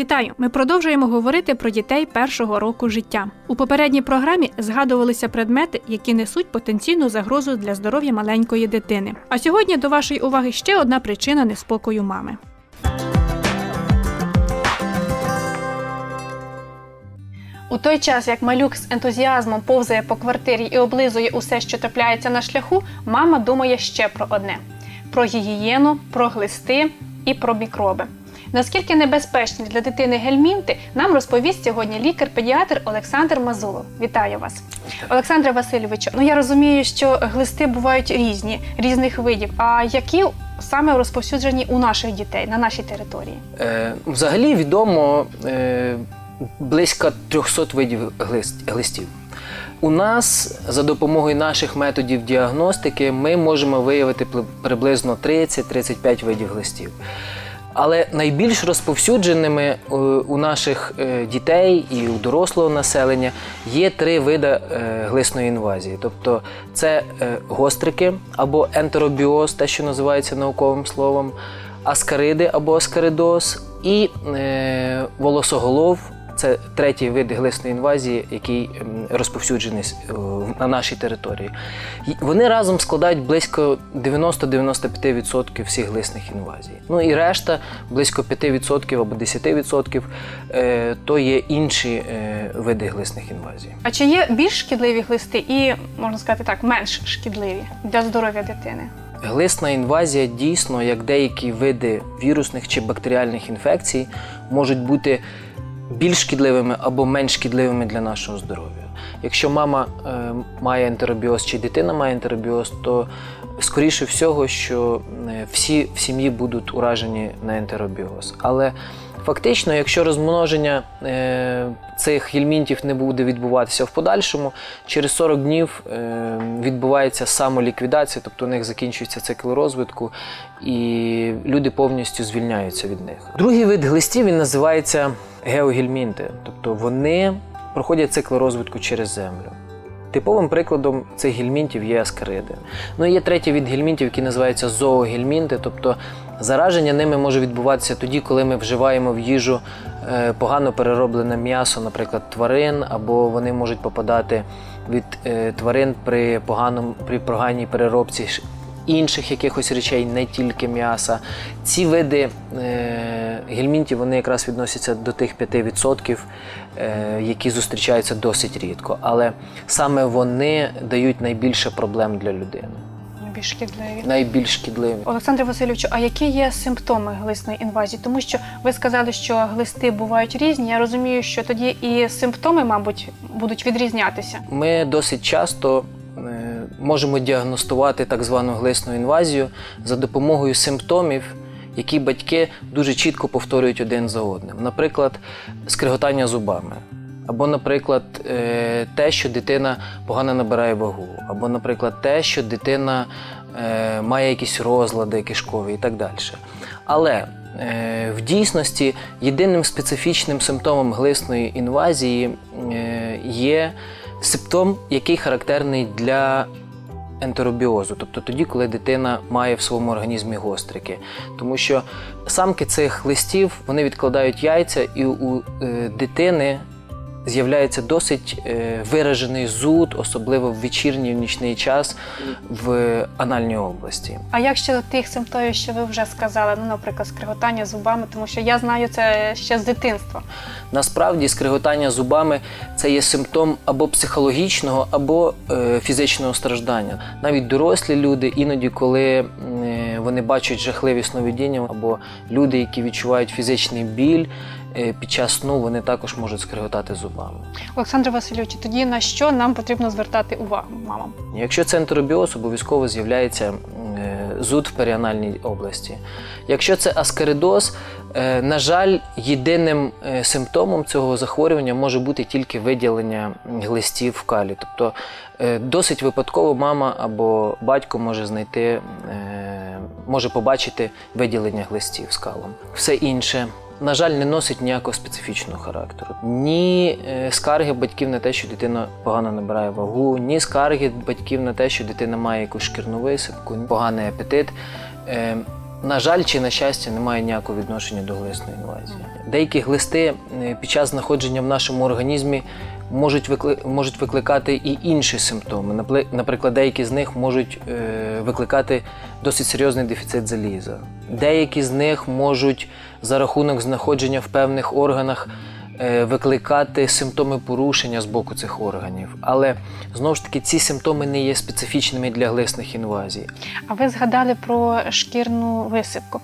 Вітаю! Ми продовжуємо говорити про дітей першого року життя. У попередній програмі згадувалися предмети, які несуть потенційну загрозу для здоров'я маленької дитини. А сьогодні до вашої уваги ще одна причина неспокою мами. У той час, як малюк з ентузіазмом повзає по квартирі і облизує усе, що трапляється на шляху, мама думає ще про одне: про гігієну, про глисти і про мікроби. Наскільки небезпечні для дитини гельмінти, нам розповість сьогодні лікар-педіатр Олександр Мазулов. Вітаю вас, Олександре Васильовичу. Ну я розумію, що глисти бувають різні, різних видів. А які саме розповсюджені у наших дітей на нашій території? Е, Взагалі відомо е, близько 300 видів глист- глистів. У нас за допомогою наших методів діагностики ми можемо виявити приблизно 30-35 видів глистів. Але найбільш розповсюдженими е, у наших е, дітей і у дорослого населення є три види е, глисної інвазії. Тобто це гострики або ентеробіоз, те, що називається науковим словом, аскариди або аскаридоз, і волосоголов. Це третій вид глисної інвазії, який розповсюджений е, на нашій території. Вони разом складають близько 90-95% всіх глисних інвазій. Ну і решта, близько 5% або 10% е, то є інші е, види глисних інвазій. А чи є більш шкідливі глисти і можна сказати так, менш шкідливі для здоров'я дитини? Глисна інвазія дійсно, як деякі види вірусних чи бактеріальних інфекцій, можуть бути більш шкідливими або менш шкідливими для нашого здоров'я. Якщо мама е, має ентеробіоз чи дитина має ентеробіоз, то скоріше всього, що е, всі в сім'ї будуть уражені на ентеробіоз. Але фактично, якщо розмноження е, цих гельмінтів не буде відбуватися в подальшому, через 40 днів е, відбувається самоліквідація, тобто у них закінчується цикл розвитку, і люди повністю звільняються від них. Другий вид глистів він називається геогельмінти, тобто вони проходять цикл розвитку через землю. Типовим прикладом цих гельмінтів є аскариди. Ну і є третій від гельмінтів, який називається зоогельмінти, тобто зараження ними може відбуватися тоді, коли ми вживаємо в їжу е, погано перероблене м'ясо, наприклад, тварин, або вони можуть попадати від е, тварин при поганому при поганій переробці інших якихось речей, не тільки м'яса. Ці види гельмінтів вони якраз відносяться до тих 5%, е, які зустрічаються досить рідко. Але саме вони дають найбільше проблем для людини, Більш шкідливі. найбільш шкідливі. Олександре Васильовичу, а які є симптоми глисної інвазії? Тому що ви сказали, що глисти бувають різні. Я розумію, що тоді і симптоми, мабуть, будуть відрізнятися. Ми досить часто е, можемо діагностувати так звану глисну інвазію за допомогою симптомів, які батьки дуже чітко повторюють один за одним. Наприклад, скриготання зубами. Або, наприклад, е, те, що дитина погано набирає вагу, або, наприклад, те, що дитина е, має якісь розлади кишкові і так далі. Але е, в дійсності єдиним специфічним симптомом глисної інвазії є симптом, який характерний для ентеробіозу, тобто тоді, коли дитина має в своєму організмі гострики. Тому що самки цих листів вони відкладають яйця, і у е, дитини з'являється досить е, виражений зуд, особливо в вечірній в нічний час в анальній області. А як щодо тих симптомів, що ви вже сказали, ну, наприклад, скриготання зубами, тому що я знаю це ще з дитинства. Насправді, скриготання зубами це є симптом або психологічного, або е, фізичного страждання. Навіть дорослі люди, іноді, коли м, вони бачать жахливі сновидіння, або люди, які відчувають фізичний біль е, під час сну, вони також можуть скриготати зубами. Олександре Васильовичу, тоді на що нам потрібно звертати увагу мамам? Якщо це ентеробіоз, обов'язково з'являється е, зуд в періанальній області. Якщо це аскаридоз, е, на жаль, єдиним симптомом цього захворювання може бути тільки виділення глистів в калі. Тобто досить випадково мама або батько може знайти може побачити виділення глистів скалом. Все інше. На жаль, не носить ніякого специфічного характеру. Ні е, скарги батьків на те, що дитина погано набирає вагу, ні скарги батьків на те, що дитина має якусь шкірну висипку, поганий апетит. Е, на жаль, чи на щастя, немає ніякого відношення до глисної інвазії. Деякі глисти е, під час знаходження в нашому організмі можуть, викли... можуть викликати і інші симптоми. Наприклад, деякі з них можуть е, викликати досить серйозний дефіцит заліза. Деякі з них можуть за рахунок знаходження в певних органах викликати симптоми порушення з боку цих органів. Але знову ж таки ці симптоми не є специфічними для глисних інвазій. А ви згадали про шкірну висипку.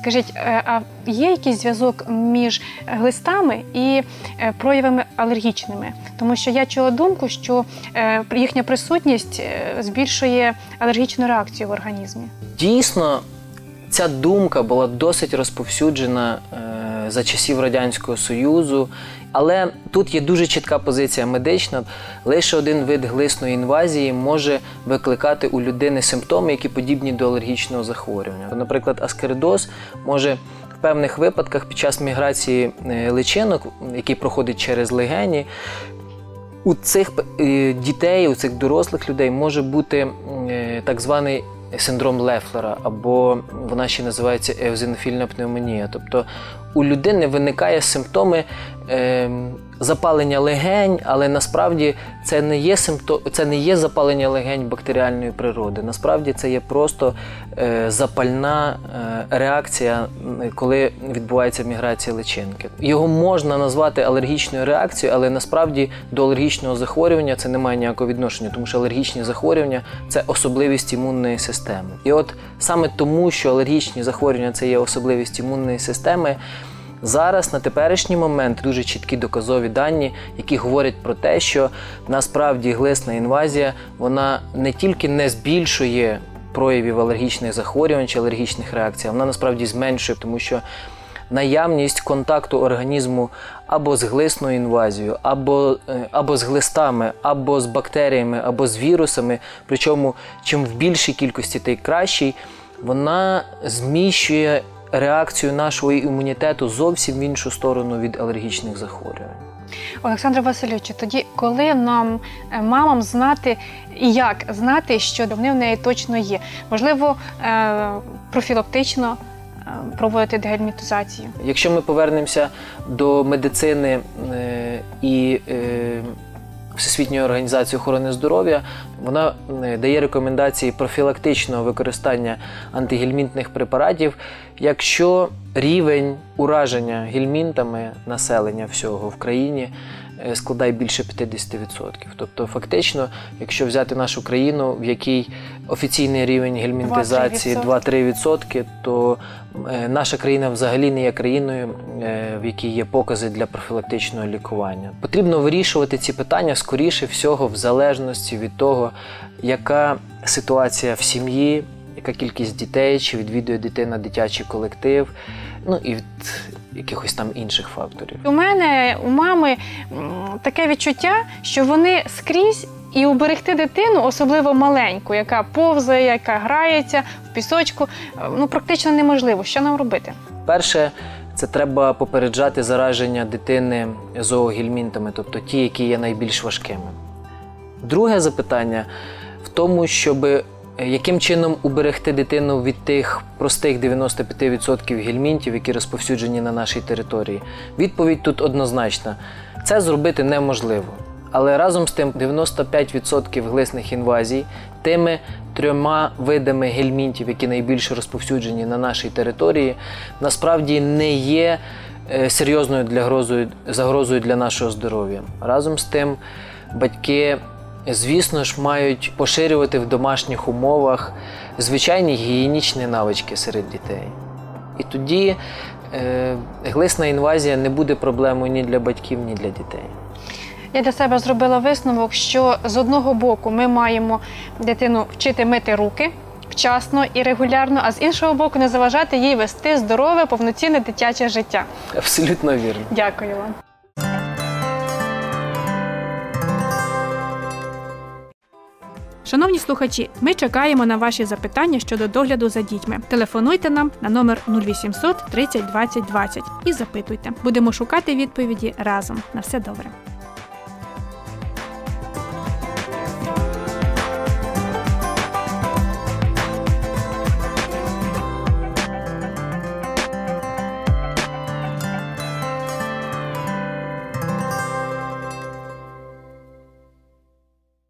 Скажіть, е, а є якийсь зв'язок між глистами і е, проявами алергічними? Тому що я чула думку, що е, їхня присутність е, збільшує алергічну реакцію в організмі. Дійсно, ця думка була досить розповсюджена е, за часів Радянського Союзу, але тут є дуже чітка позиція медична. Лише один вид глисної інвазії може викликати у людини симптоми, які подібні до алергічного захворювання. Наприклад, аскеридоз може в певних випадках під час міграції е, личинок, який проходить через легені, у цих е, дітей, у цих дорослих людей може бути е, так званий синдром Лефлера, або вона ще називається еозинофільна пневмонія. Тобто у людини виникає симптоми е, запалення легень, але насправді це не є симптом, це не є запалення легень бактеріальної природи. Насправді це є просто е, запальна е, реакція, коли відбувається міграція личинки. Його можна назвати алергічною реакцією, але насправді до алергічного захворювання це не має ніякого відношення, тому що алергічні захворювання це особливість імунної системи. І от саме тому, що алергічні захворювання це є особливість імунної системи. Зараз на теперішній момент дуже чіткі доказові дані, які говорять про те, що насправді глисна інвазія вона не тільки не збільшує проявів алергічних захворювань чи алергічних реакцій, а вона насправді зменшує, тому що наявність контакту організму або з глисною інвазією, або, е, або з глистами, або з бактеріями, або з вірусами, причому чим в більшій кількості, тим кращий, вона зміщує реакцію нашого імунітету зовсім в іншу сторону від алергічних захворювань. Олександре Васильовичу, тоді коли нам е, мамам знати і як знати, що вони в неї точно є? Можливо, е, профілактично е, проводити дегельмінтизацію. Якщо ми повернемося до медицини і Всесвітньої організації охорони здоров'я, вона дає рекомендації профілактичного використання антигельмінтних препаратів, якщо рівень ураження гельмінтами населення всього в країні складає більше 50%. Тобто, фактично, якщо взяти нашу країну, в якій офіційний рівень гельмінтизації 2-3%, то е, наша країна взагалі не є країною, е, в якій є покази для профілактичного лікування. Потрібно вирішувати ці питання скоріше всього, в залежності від того, яка ситуація в сім'ї, яка кількість дітей, чи відвідує дитина дитячий колектив, ну і від якихось там інших факторів. У мене у мами таке відчуття, що вони скрізь. І уберегти дитину, особливо маленьку, яка повзає, яка грається в пісочку, е, ну практично неможливо. Що нам робити? Перше, це треба попереджати зараження дитини зоогельмінтами, тобто ті, які є найбільш важкими. Друге запитання в тому, щоб яким чином уберегти дитину від тих простих 95% гельмінтів, які розповсюджені на нашій території. Відповідь тут однозначна: це зробити неможливо. Але разом з тим 95% глисних інвазій тими трьома видами гельмінтів, які найбільше розповсюджені на нашій території, насправді не є е, серйозною для грозою, загрозою для нашого здоров'я. Разом з тим, батьки, звісно ж, мають поширювати в домашніх умовах звичайні гігієнічні навички серед дітей. І тоді е, глисна інвазія не буде проблемою ні для батьків, ні для дітей. Я для себе зробила висновок, що з одного боку ми маємо дитину вчити мити руки вчасно і регулярно, а з іншого боку, не заважати їй вести здорове, повноцінне дитяче життя. Абсолютно вірно. Дякую вам. Шановні слухачі, ми чекаємо на ваші запитання щодо догляду за дітьми. Телефонуйте нам на номер 0800 30 20 20 і запитуйте. Будемо шукати відповіді разом. На все добре.